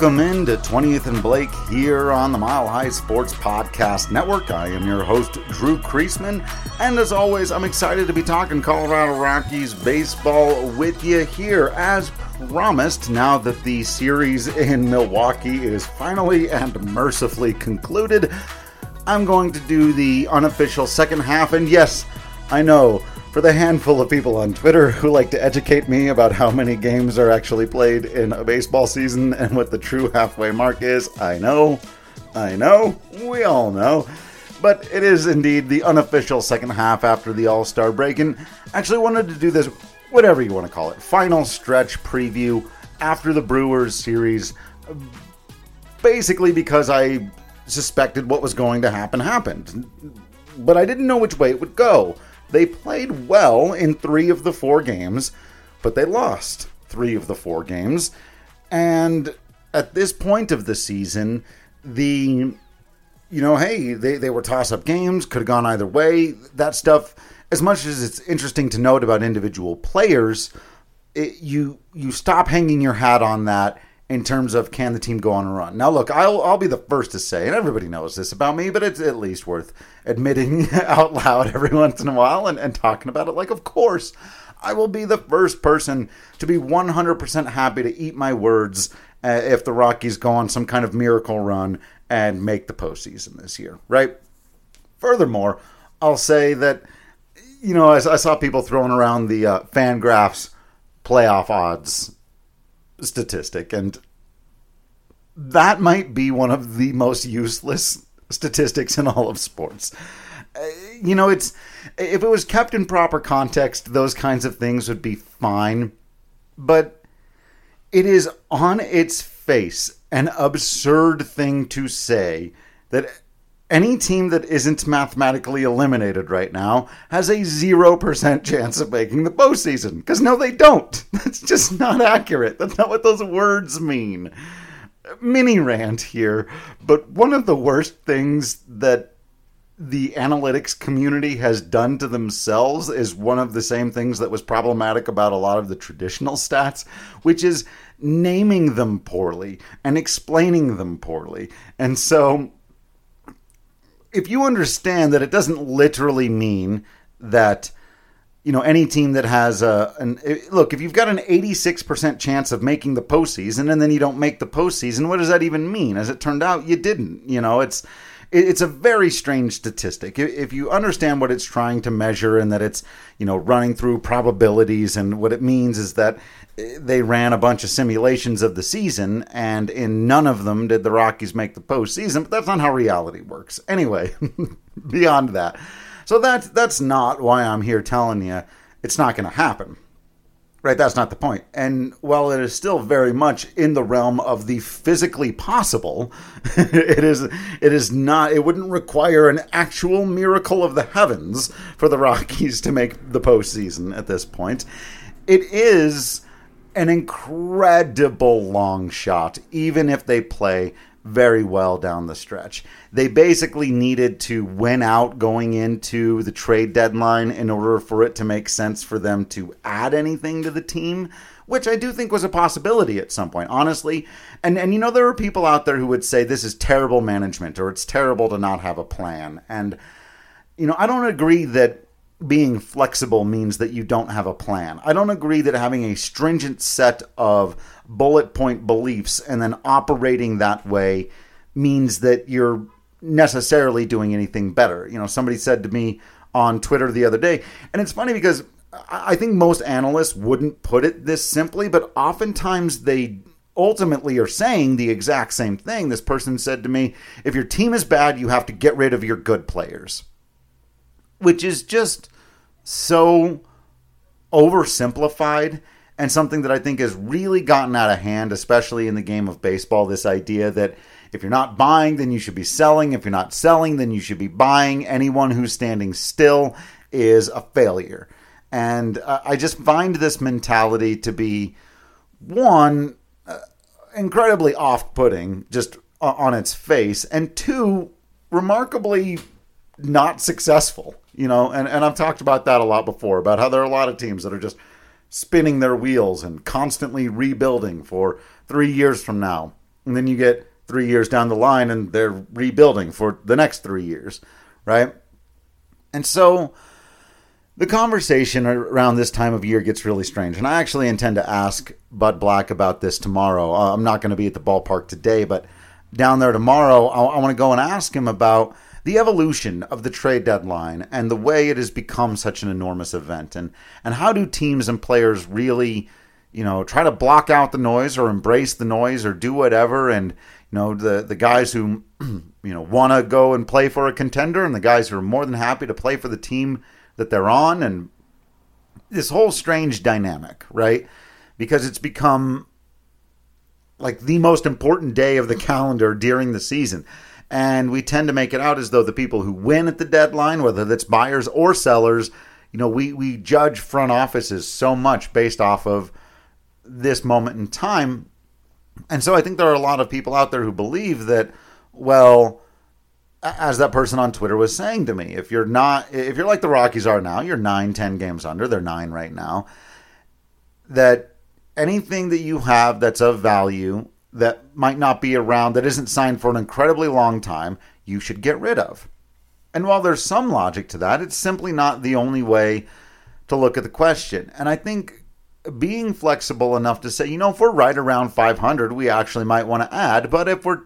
Welcome into 20th and Blake here on the Mile High Sports Podcast Network. I am your host, Drew Creasman, and as always, I'm excited to be talking Colorado Rockies baseball with you here as promised. Now that the series in Milwaukee is finally and mercifully concluded, I'm going to do the unofficial second half, and yes, I know for the handful of people on Twitter who like to educate me about how many games are actually played in a baseball season and what the true halfway mark is, I know, I know, we all know. But it is indeed the unofficial second half after the All Star break, and actually wanted to do this, whatever you want to call it, final stretch preview after the Brewers series, basically because I suspected what was going to happen happened. But I didn't know which way it would go. They played well in three of the four games, but they lost three of the four games. And at this point of the season, the you know, hey, they, they were toss up games, could have gone either way. That stuff, as much as it's interesting to note about individual players, it, you you stop hanging your hat on that in terms of can the team go on a run. Now, look, I'll I'll be the first to say, and everybody knows this about me, but it's at least worth admitting out loud every once in a while and, and talking about it. Like, of course, I will be the first person to be 100% happy to eat my words uh, if the Rockies go on some kind of miracle run and make the postseason this year, right? Furthermore, I'll say that, you know, I, I saw people throwing around the uh, Fangraphs playoff odds statistic, and that might be one of the most useless statistics in all of sports. Uh, you know, it's if it was kept in proper context, those kinds of things would be fine, but it is on its face an absurd thing to say that any team that isn't mathematically eliminated right now has a 0% chance of making the postseason. Because no, they don't. That's just not accurate. That's not what those words mean. Mini rant here, but one of the worst things that the analytics community has done to themselves is one of the same things that was problematic about a lot of the traditional stats, which is naming them poorly and explaining them poorly. And so if you understand that it doesn't literally mean that you know any team that has a an eh, look if you've got an 86% chance of making the postseason and then you don't make the postseason what does that even mean? As it turned out you didn't you know? It's it's a very strange statistic if you understand what it's trying to measure and that it's you know running through probabilities and what it means is that eh, they ran a bunch of simulations of the season, and in none of them did the Rockies make the postseason. But that's not how reality works. Anyway, beyond that, so that's that's not why I'm here telling you it's not going to happen. Right, that's not the point. And while it is still very much in the realm of the physically possible, it is it is not it wouldn't require an actual miracle of the heavens for the Rockies to make the postseason at this point. It is an incredible long shot, even if they play very well down the stretch. They basically needed to win out going into the trade deadline in order for it to make sense for them to add anything to the team, which I do think was a possibility at some point, honestly. And and you know there are people out there who would say this is terrible management or it's terrible to not have a plan. And you know, I don't agree that being flexible means that you don't have a plan. I don't agree that having a stringent set of bullet point beliefs and then operating that way means that you're necessarily doing anything better. You know, somebody said to me on Twitter the other day, and it's funny because I think most analysts wouldn't put it this simply, but oftentimes they ultimately are saying the exact same thing. This person said to me, if your team is bad, you have to get rid of your good players which is just so oversimplified and something that I think has really gotten out of hand, especially in the game of baseball. This idea that if you're not buying, then you should be selling. If you're not selling, then you should be buying. Anyone who's standing still is a failure. And uh, I just find this mentality to be one, uh, incredibly off putting, just on its face, and two, remarkably not successful. You know, and, and I've talked about that a lot before about how there are a lot of teams that are just spinning their wheels and constantly rebuilding for three years from now. And then you get three years down the line and they're rebuilding for the next three years, right? And so the conversation around this time of year gets really strange. And I actually intend to ask Bud Black about this tomorrow. Uh, I'm not going to be at the ballpark today, but down there tomorrow, I, I want to go and ask him about the evolution of the trade deadline and the way it has become such an enormous event and and how do teams and players really you know try to block out the noise or embrace the noise or do whatever? And you know the the guys who you know want to go and play for a contender and the guys who are more than happy to play for the team that they're on and this whole strange dynamic right? Because it's become like the most important day of the calendar during the season and we tend to make it out as though the people who win at the deadline whether that's buyers or sellers you know we we judge front offices so much based off of this moment in time. And so I think there are a lot of people out there who believe that, well, as that person on Twitter was saying to me, if you're not, if you're like the Rockies are now, you're nine, ten games under, they're nine right now, that anything that you have that's of value that might not be around, that isn't signed for an incredibly long time, you should get rid of. And while there's some logic to that, it's simply not the only way to look at the question. And I think being flexible enough to say, you know, if we're right around 500, we actually might want to add, but if we're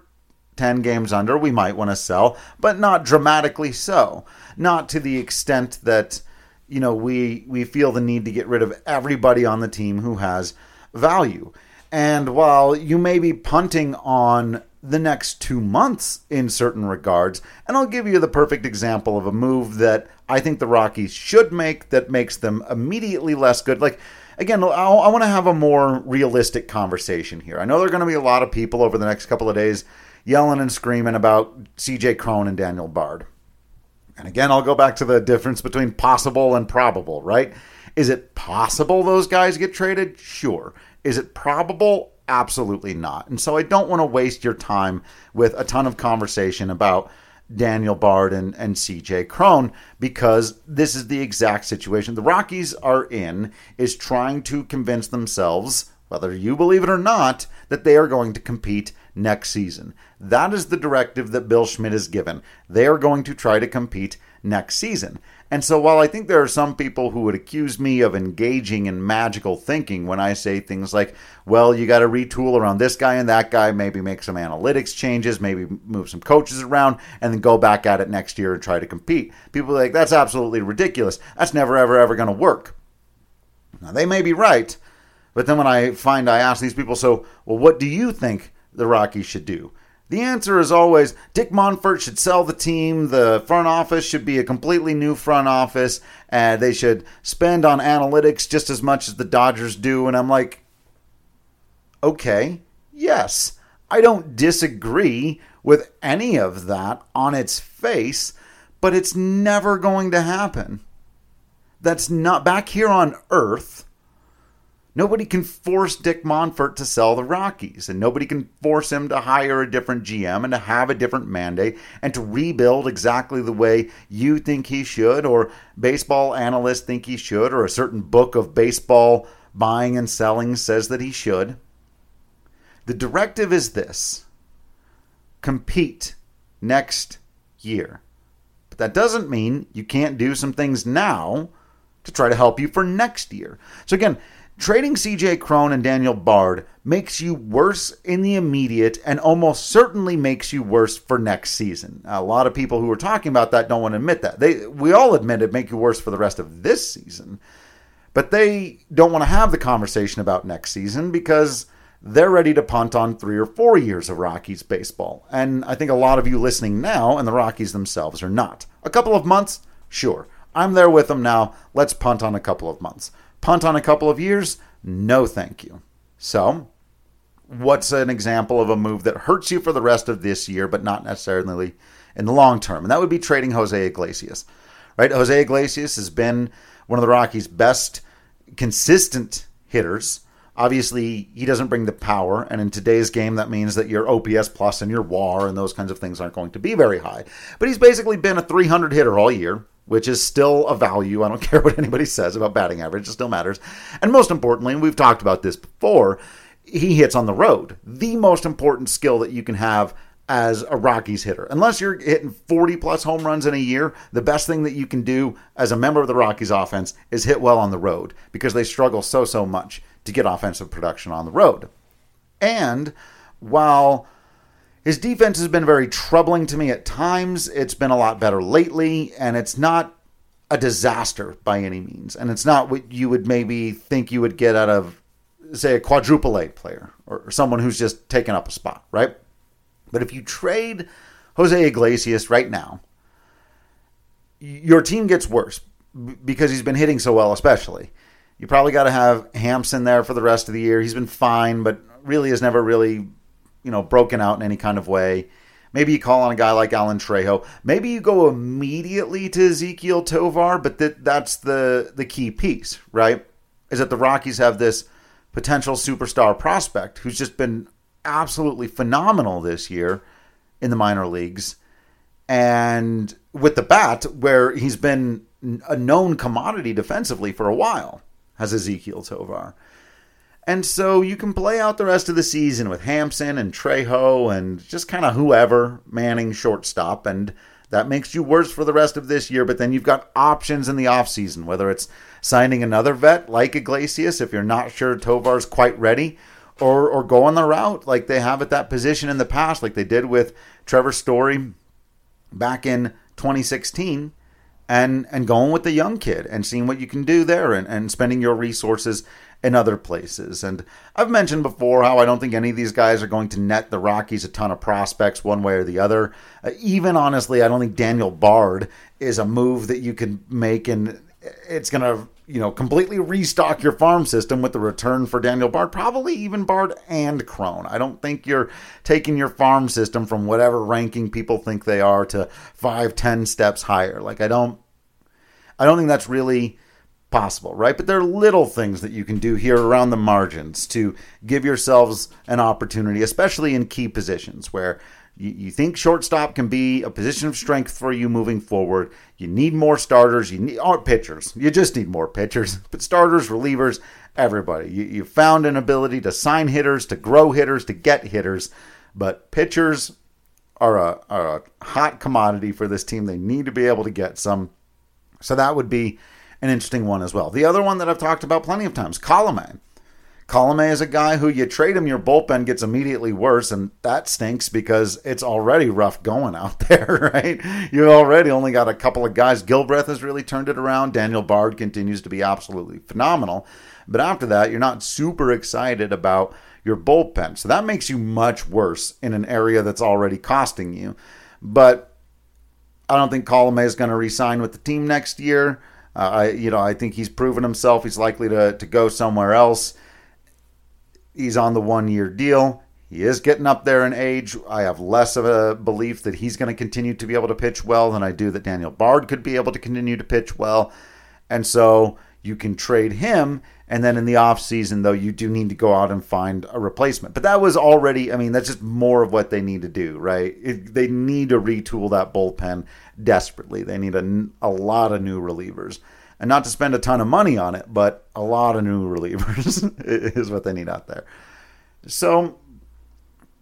10 games under, we might want to sell, but not dramatically so. Not to the extent that, you know, we we feel the need to get rid of everybody on the team who has value. And while you may be punting on the next 2 months in certain regards, and I'll give you the perfect example of a move that I think the Rockies should make that makes them immediately less good. Like again, I, I want to have a more realistic conversation here. I know there are going to be a lot of people over the next couple of days yelling and screaming about CJ Cron and Daniel Bard. And again, I'll go back to the difference between possible and probable, right? Is it possible those guys get traded? Sure. Is it probable? Absolutely not. And so I don't want to waste your time with a ton of conversation about Daniel Bard and, and CJ Cron because this is the exact situation the Rockies are in is trying to convince themselves, whether you believe it or not, that they are going to compete next season. That is the directive that Bill Schmidt has given. They are going to try to compete next season. And so, while I think there are some people who would accuse me of engaging in magical thinking when I say things like, well, you got to retool around this guy and that guy, maybe make some analytics changes, maybe move some coaches around, and then go back at it next year and try to compete. People are like, that's absolutely ridiculous. That's never, ever, ever going to work. Now, they may be right, but then when I find I ask these people, so, well, what do you think the Rockies should do? The answer is always Dick Monfort should sell the team. The front office should be a completely new front office. And they should spend on analytics just as much as the Dodgers do. And I'm like, okay, yes. I don't disagree with any of that on its face, but it's never going to happen. That's not back here on Earth. Nobody can force Dick Monfort to sell the Rockies, and nobody can force him to hire a different GM and to have a different mandate and to rebuild exactly the way you think he should, or baseball analysts think he should, or a certain book of baseball buying and selling says that he should. The directive is this compete next year. But that doesn't mean you can't do some things now to try to help you for next year. So, again, Trading CJ Cron and Daniel Bard makes you worse in the immediate and almost certainly makes you worse for next season. A lot of people who are talking about that don't want to admit that. They we all admit it make you worse for the rest of this season. But they don't want to have the conversation about next season because they're ready to punt on 3 or 4 years of Rockies baseball. And I think a lot of you listening now and the Rockies themselves are not. A couple of months? Sure. I'm there with them now. Let's punt on a couple of months. Punt on a couple of years? No, thank you. So, what's an example of a move that hurts you for the rest of this year, but not necessarily in the long term? And that would be trading Jose Iglesias. Right? Jose Iglesias has been one of the Rockies' best consistent hitters. Obviously, he doesn't bring the power, and in today's game, that means that your OPS plus and your WAR and those kinds of things aren't going to be very high. But he's basically been a 300 hitter all year which is still a value. I don't care what anybody says about batting average, it still matters. And most importantly, and we've talked about this before, he hits on the road. The most important skill that you can have as a Rockies hitter. Unless you're hitting 40 plus home runs in a year, the best thing that you can do as a member of the Rockies offense is hit well on the road because they struggle so, so much to get offensive production on the road. And while his defense has been very troubling to me at times, it's been a lot better lately, and it's not a disaster by any means. And it's not what you would maybe think you would get out of, say, a quadruple A player or someone who's just taken up a spot, right? But if you trade Jose Iglesias right now, your team gets worse because he's been hitting so well, especially. You probably got to have Hampson there for the rest of the year. He's been fine, but really has never really, you know, broken out in any kind of way. Maybe you call on a guy like Alan Trejo. Maybe you go immediately to Ezequiel Tovar, but that that's the the key piece, right? Is that the Rockies have this potential superstar prospect who's just been absolutely phenomenal this year in the minor leagues. And with the bat, where he's been a known commodity defensively for a while, has Ezequiel Tovar. And so you can play out the rest of the season with Hampson and Trejo and just kind of whoever manning shortstop. And that makes you worse for the rest of this year. But then you've got options in the offseason, whether it's signing another vet like Iglesias if you're not sure Tovar's quite ready, or or go on the route like they have at that position in the past, like they did with Trevor Story back in 2016, and and going with the young kid and seeing what you can do there and, and spending your resources in other places. And I've mentioned before how I don't think any of these guys are going to net the Rockies a ton of prospects one way or the other. Uh, even honestly, I don't think Daniel Bard is a move that you can make and it's going to you know, completely restock your farm system with the return for Daniel Bard, probably even Bard and Cron. I don't think you're taking your farm system from whatever ranking people think they are to five, ten steps higher. Like I don't, I don't think that's really possible, right? But there are little things that you can do here around the margins to give yourselves an opportunity, especially in key positions where you, you think shortstop can be a position of strength for you moving forward. You need more starters. You need oh, pitchers. You just need more pitchers. But starters, relievers, everybody. You, you found an ability to sign hitters, to grow hitters, to get hitters. But pitchers are a, are a hot commodity for this team. They need to be able to get some. So that would be an interesting one as well. The other one that I've talked about plenty of times, Colomé. Colomé is a guy who you trade him, your bullpen gets immediately worse, and that stinks because it's already rough going out there, right? You already only got a couple of guys. Gilbreath has really turned it around. Daniel Bard continues to be absolutely phenomenal. But after that, you're not super excited about your bullpen. So that makes you much worse in an area that's already costing you. But I don't think Colomé is going to resign with the team next year. Uh, I, you know, I think he's proven himself. He's likely to, to go somewhere else. He's on the one year deal. He is getting up there in age. I have less of a belief that he's going to continue to be able to pitch well than I do that Daniel Bard could be able to continue to pitch well. And so you can trade him. And then in the offseason, though, you do need to go out and find a replacement. But that was already, I mean, that's just more of what they need to do, right? It, they need to retool that bullpen desperately. They need a, a lot of new relievers and not to spend a ton of money on it, but a lot of new relievers is what they need out there. So,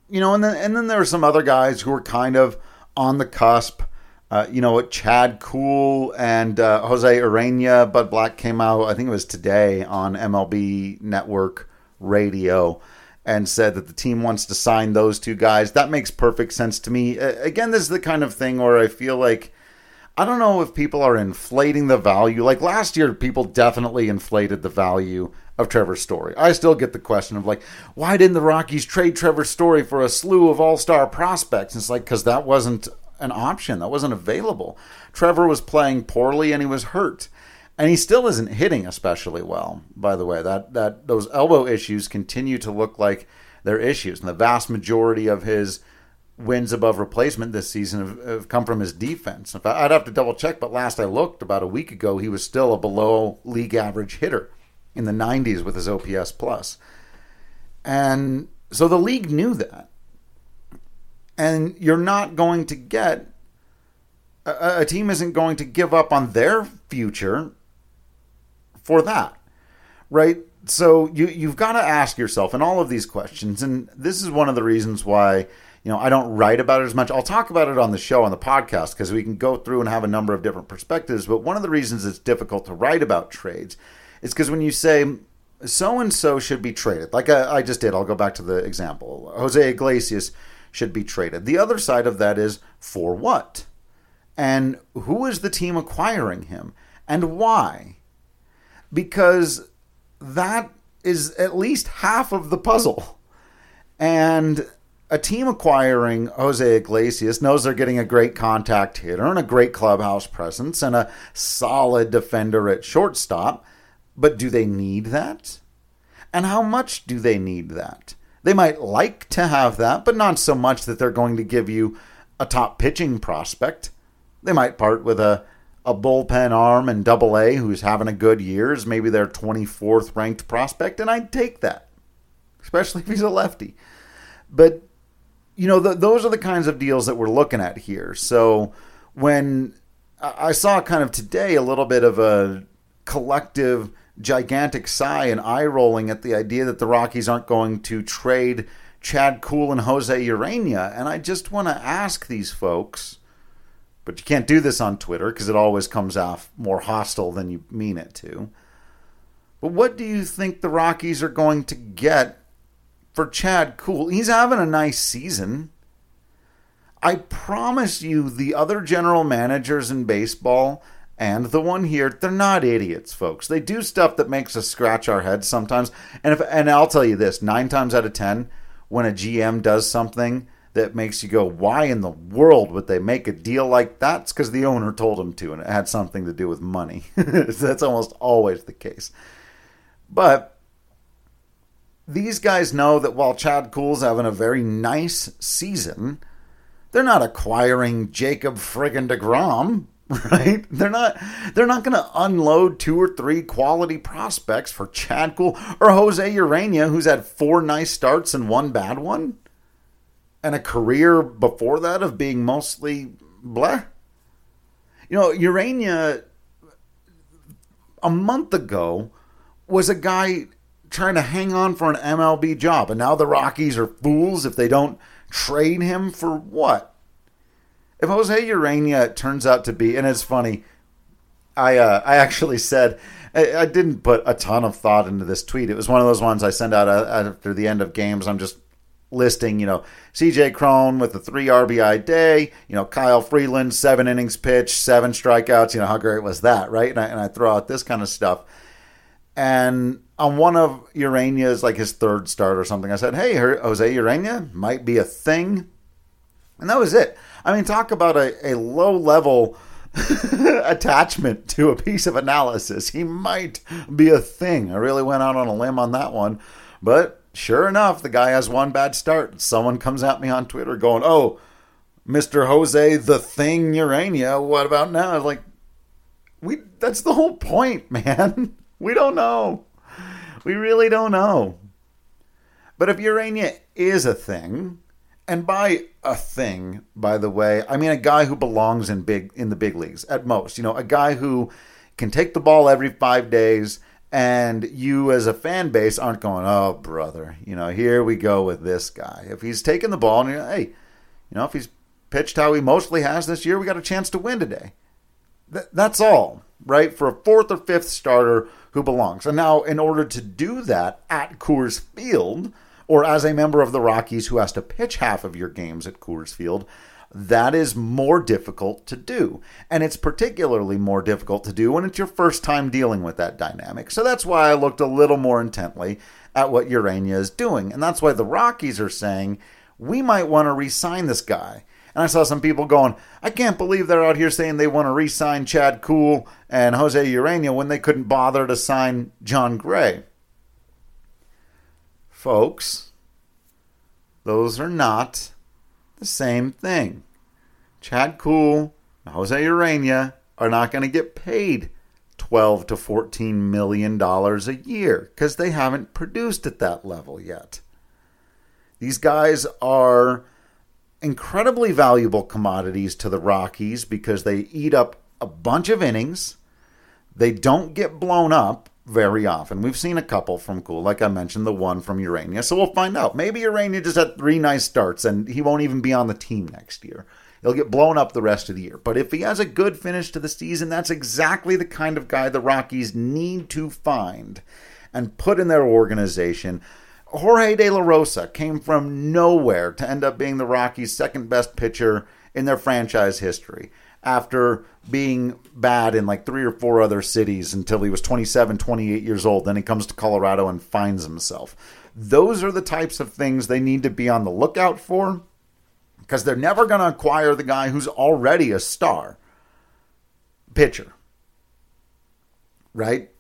you know, and then and then there are some other guys who are kind of on the cusp. Uh, you know, Chad Kuhl and uh, Jose Urena. Bud Black came out, I think it was today, on MLB Network Radio and said that the team wants to sign those two guys. That makes perfect sense to me. Again, this is the kind of thing where I feel like I don't know if people are inflating the value. Like last year, people definitely inflated the value of Trevor Story. I still get the question of like, why didn't the Rockies trade Trevor Story for a slew of all-star prospects? And it's like because that wasn't an option. That wasn't available. Trevor was playing poorly and he was hurt. And he still isn't hitting especially well, by the way. That that those elbow issues continue to look like they're issues. And the vast majority of his wins above replacement this season have, have come from his defense. I'd have to double check, but last I looked about a week ago, he was still a below league average hitter in the 90s with his OPS plus. And so the league knew that. And you're not going to get a, a team isn't going to give up on their future for that. Right? so you you've got to ask yourself in all of these questions, and this is one of the reasons why you know I don't write about it as much. I'll talk about it on the show on the podcast because we can go through and have a number of different perspectives. But one of the reasons it's difficult to write about trades is because when you say so and so should be traded, like I, I just did, I'll go back to the example. Jose Iglesias should be traded. The other side of that is for what, and who is the team acquiring him, and why? Because that is at least half of the puzzle. And a team acquiring Jose Iglesias knows they're getting a great contact hitter and a great clubhouse presence and a solid defender at shortstop. But do they need that? And how much do they need that? They might like to have that, but not so much that they're going to give you a top pitching prospect. They might part with a a bullpen arm in double A who's having a good year is maybe their 24th ranked prospect, and I'd take that, especially if he's a lefty. But, you know, the, those are the kinds of deals that we're looking at here. So when I saw kind of today a little bit of a collective gigantic sigh and eye rolling at the idea that the Rockies aren't going to trade Chad Kuhl and Jose Urena. And I just want to ask these folks but you can't do this on Twitter because it always comes off more hostile than you mean it to. But what do you think the Rockies are going to get for Chad Kuhl. He's having a nice season. I promise you, the other general managers in baseball and the one here, they're not idiots, folks. They do stuff that makes us scratch our heads sometimes. And if and I'll tell you this, nine times out of ten, when a GM does something that makes you go, why in the world would they make a deal like that? It's because the owner told them to, and it had something to do with money. That's almost always the case. But these guys know that while Chad Kuhl's having a very nice season, they're not acquiring Jacob friggin' DeGrom, right? They're not they're not going to unload two or three quality prospects for Chad Kuhl or Jose Urena who's had four nice starts and one bad one and a career before that of being mostly blah. You know, Urena a month ago was a guy trying to hang on for an MLB job, and now the Rockies are fools if they don't trade him for what? If Jose Urena turns out to be, and it's funny, I uh, I actually said I, I, didn't put a ton of thought into this tweet. It was one of those ones I send out uh, after the end of games. I'm just listing, you know, CJ Cron with the three RBI day, you know, Kyle Freeland, seven innings pitched, seven strikeouts. You know, how great was that, right? And I, and I throw out this kind of stuff. And on one of Urena's, like his third start or something, I said, hey, Jose Urena might be a thing. And that was it. I mean, talk about a, a low level attachment to a piece of analysis. He might be a thing. I really went out on a limb on that one. But sure enough, the guy has one bad start. Someone comes at me on Twitter going, "Oh, Mr. Jose the Thing Urena, what about now?" I was like, "We that's the whole point, man. we don't know. We really don't know." But if Urena is a thing, and by a thing, by the way, I mean a guy who belongs in big in the big leagues at most. You know, a guy who can take the ball every 5 days and you as a fan base aren't going, oh brother, you know, here we go with this guy. If he's taking the ball and you know, hey, you know, if he's pitched how he mostly has this year, we got a chance to win today. Th- that's all, right? For a fourth or fifth starter who belongs. And now, in order to do that at Coors Field, or as a member of the Rockies who has to pitch half of your games at Coors Field, that is more difficult to do. And it's particularly more difficult to do when it's your first time dealing with that dynamic. So that's why I looked a little more intently at what Urena is doing. And that's why the Rockies are saying, we might want to re sign this guy. And I saw some people going, I can't believe they're out here saying they want to re sign Chad Kuhl and Jose Urena when they couldn't bother to sign Jon Gray. Folks, those are not the same thing. Chad Kuhl, Jose Urena are not going to get paid 12 to 14 million dollars a year because they haven't produced at that level yet. These guys are incredibly valuable commodities to the Rockies because they eat up a bunch of innings. They don't get blown up very often. We've seen a couple from Kuhl, like I mentioned, the one from Urena. So we'll find out. Maybe Urena just had three nice starts and he won't even be on the team next year. He'll get blown up the rest of the year. But if he has a good finish to the season, that's exactly the kind of guy the Rockies need to find and put in their organization. Jorge De La Rosa came from nowhere to end up being the Rockies' second best pitcher in their franchise history after being bad in like three or four other cities until he was 27, 28 years old. Then he comes to Colorado and finds himself. Those are the types of things they need to be on the lookout for because they're never going to acquire the guy who's already a star pitcher. Right?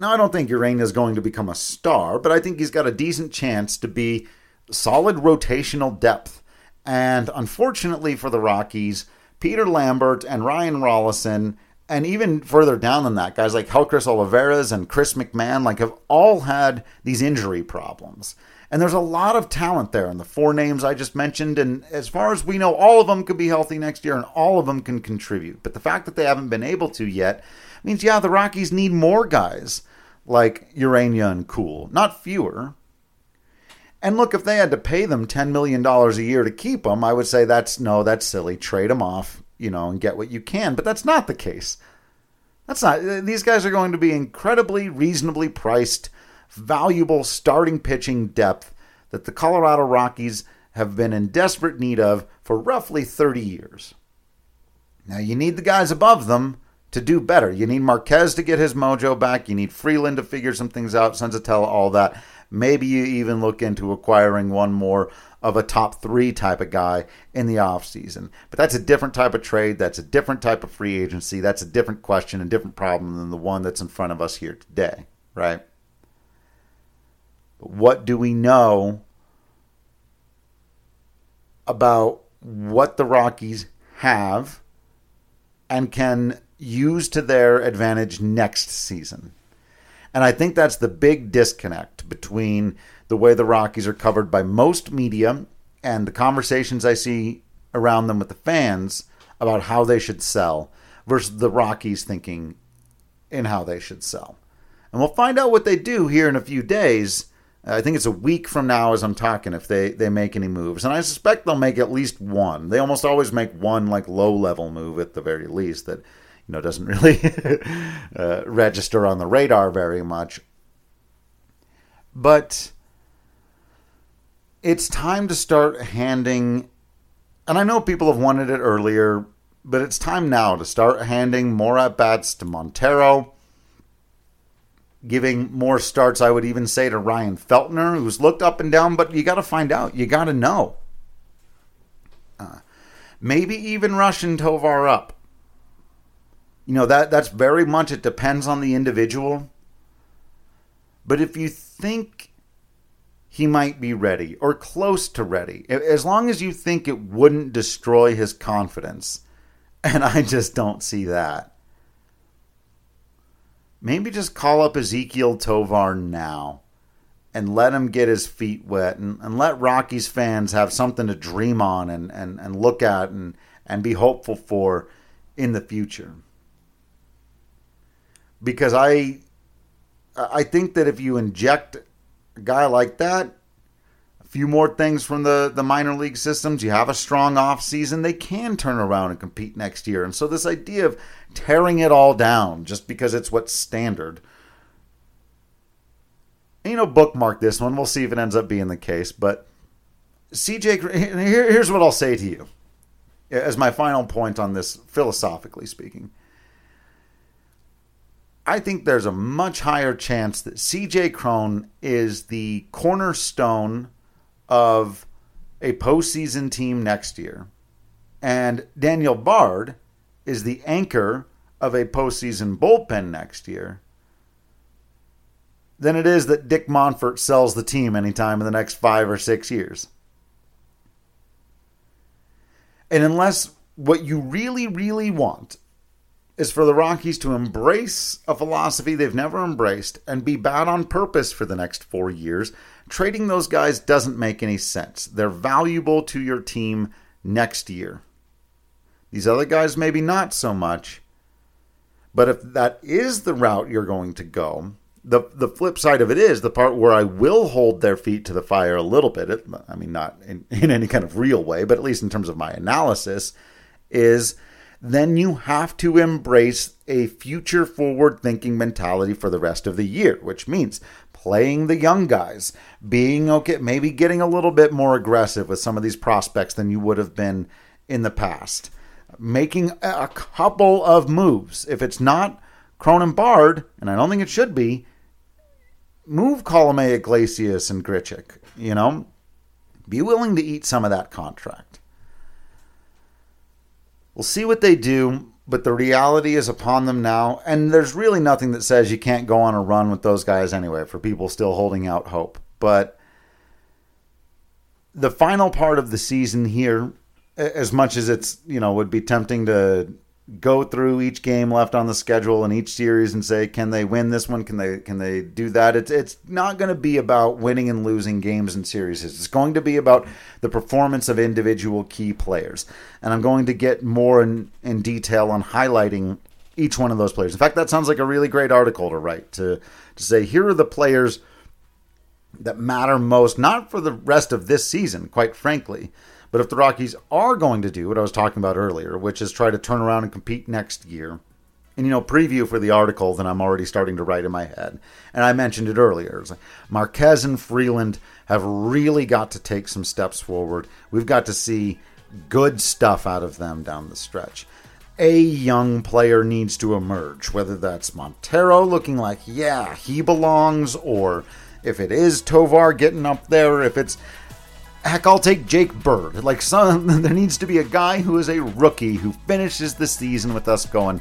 Now, I don't think Urena is going to become a star, but I think he's got a decent chance to be solid rotational depth. And unfortunately for the Rockies, Peter Lambert and Ryan Rollison, and even further down than that, guys like Helcris Olivarez and Chris McMahon, like have all had these injury problems. And there's a lot of talent there in the four names I just mentioned. And as far as we know, all of them could be healthy next year and all of them can contribute. But the fact that they haven't been able to yet means, yeah, the Rockies need more guys like Urena and Kuhl, not fewer. And look, if they had to pay them $10 million a year to keep them, I would say that's no, that's silly. Trade them off, you know, and get what you can. But that's not the case. That's not. Uh, these guys are going to be incredibly reasonably priced, valuable starting pitching depth that the Colorado Rockies have been in desperate need of for roughly 30 years. Now, you need the guys above them to do better. You need Marquez to get his mojo back. You need Freeland to figure some things out, Senzatela, all that. Maybe you even look into acquiring one more of a top three type of guy in the offseason. But that's a different type of trade. That's a different type of free agency. That's a different question, a different problem than the one that's in front of us here today, right? But what do we know about what the Rockies have and can use to their advantage next season? And I think that's the big disconnect between the way the Rockies are covered by most media and the conversations I see around them with the fans about how they should sell versus the Rockies thinking in how they should sell. And we'll find out what they do here in a few days. I think it's a week from now as I'm talking if they, they make any moves. And I suspect they'll make at least one. They almost always make one like low level move at the very least that you know doesn't really uh, register on the radar very much. But it's time to start handing, and I know people have wanted it earlier, but it's time now to start handing more at bats to Montero, giving more starts, I would even say, to Ryan Feltner, who's looked up and down, but you got to find out. You got to know. Uh, maybe even rushing Tovar up you know that that's very much it depends on the individual. But if you think he might be ready or close to ready as long as you think it wouldn't destroy his confidence and i just don't see that. Maybe just call up ezequiel tovar now and let him get his feet wet and, and let rockies fans have something to dream on and, and, and look at and, and be hopeful for in the future because I I think that if you inject a guy like that, a few more things from the, the minor league systems, you have a strong off season, they can turn around and compete next year. And so this idea of tearing it all down just because it's what's standard. You know, bookmark this one. We'll see if it ends up being the case. But CJ, here, here's what I'll say to you as my final point on this, philosophically speaking. I think there's a much higher chance that CJ Cron is the cornerstone of a postseason team next year, and Daniel Bard is the anchor of a postseason bullpen next year, than it is that Dick Monfort sells the team anytime in the next five or six years. And unless what you really, really want is for the Rockies to embrace a philosophy they've never embraced and be bad on purpose for the next four years. Trading those guys doesn't make any sense. They're valuable to your team next year. These other guys, maybe not so much. But if that is the route you're going to go, the the flip side of it is the part where I will hold their feet to the fire a little bit. It, I mean, not in, in any kind of real way, but at least in terms of my analysis, is then you have to embrace a future forward thinking mentality for the rest of the year, which means playing the young guys, being okay, maybe getting a little bit more aggressive with some of these prospects than you would have been in the past, making a couple of moves. If it's not Cron and Bard, and I don't think it should be, move Colome, Iglesias, and Grichuk. You know, be willing to eat some of that contract. We'll see what they do, but the reality is upon them now, and there's really nothing that says you can't go on a run with those guys anyway, for people still holding out hope. But the final part of the season here, as much as it's, you know, would be tempting to go through each game left on the schedule and each series and say can they win this one? Can they can they do that? It's it's not going to be about winning and losing games and series. It's going to be about the performance of individual key players. And I'm going to get more in in detail on highlighting each one of those players. In fact that sounds like a really great article to write to to say here are the players that matter most not for the rest of this season quite frankly but if the Rockies are going to do what I was talking about earlier, which is try to turn around and compete next year, and you know, preview for the article that I'm already starting to write in my head, and I mentioned it earlier, like Marquez and Freeland have really got to take some steps forward. We've got to see good stuff out of them down the stretch. A young player needs to emerge, whether that's Montero looking like, yeah, he belongs, or if it is Tovar getting up there, if it's Heck, I'll take Jake Bird. Like, some, there needs to be a guy who is a rookie who finishes the season with us going,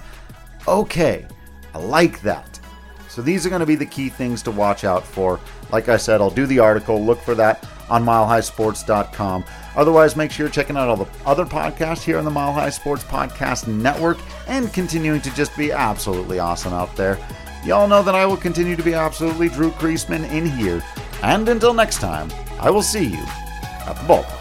okay, I like that. So these are going to be the key things to watch out for. Like I said, I'll do the article. Look for that on milehighsports.com. Otherwise, make sure you're checking out all the other podcasts here on the Mile High Sports Podcast Network and continuing to just be absolutely awesome out there. Y'all know that I will continue to be absolutely Drew Creasman in here. And until next time, I will see you at the ballpark.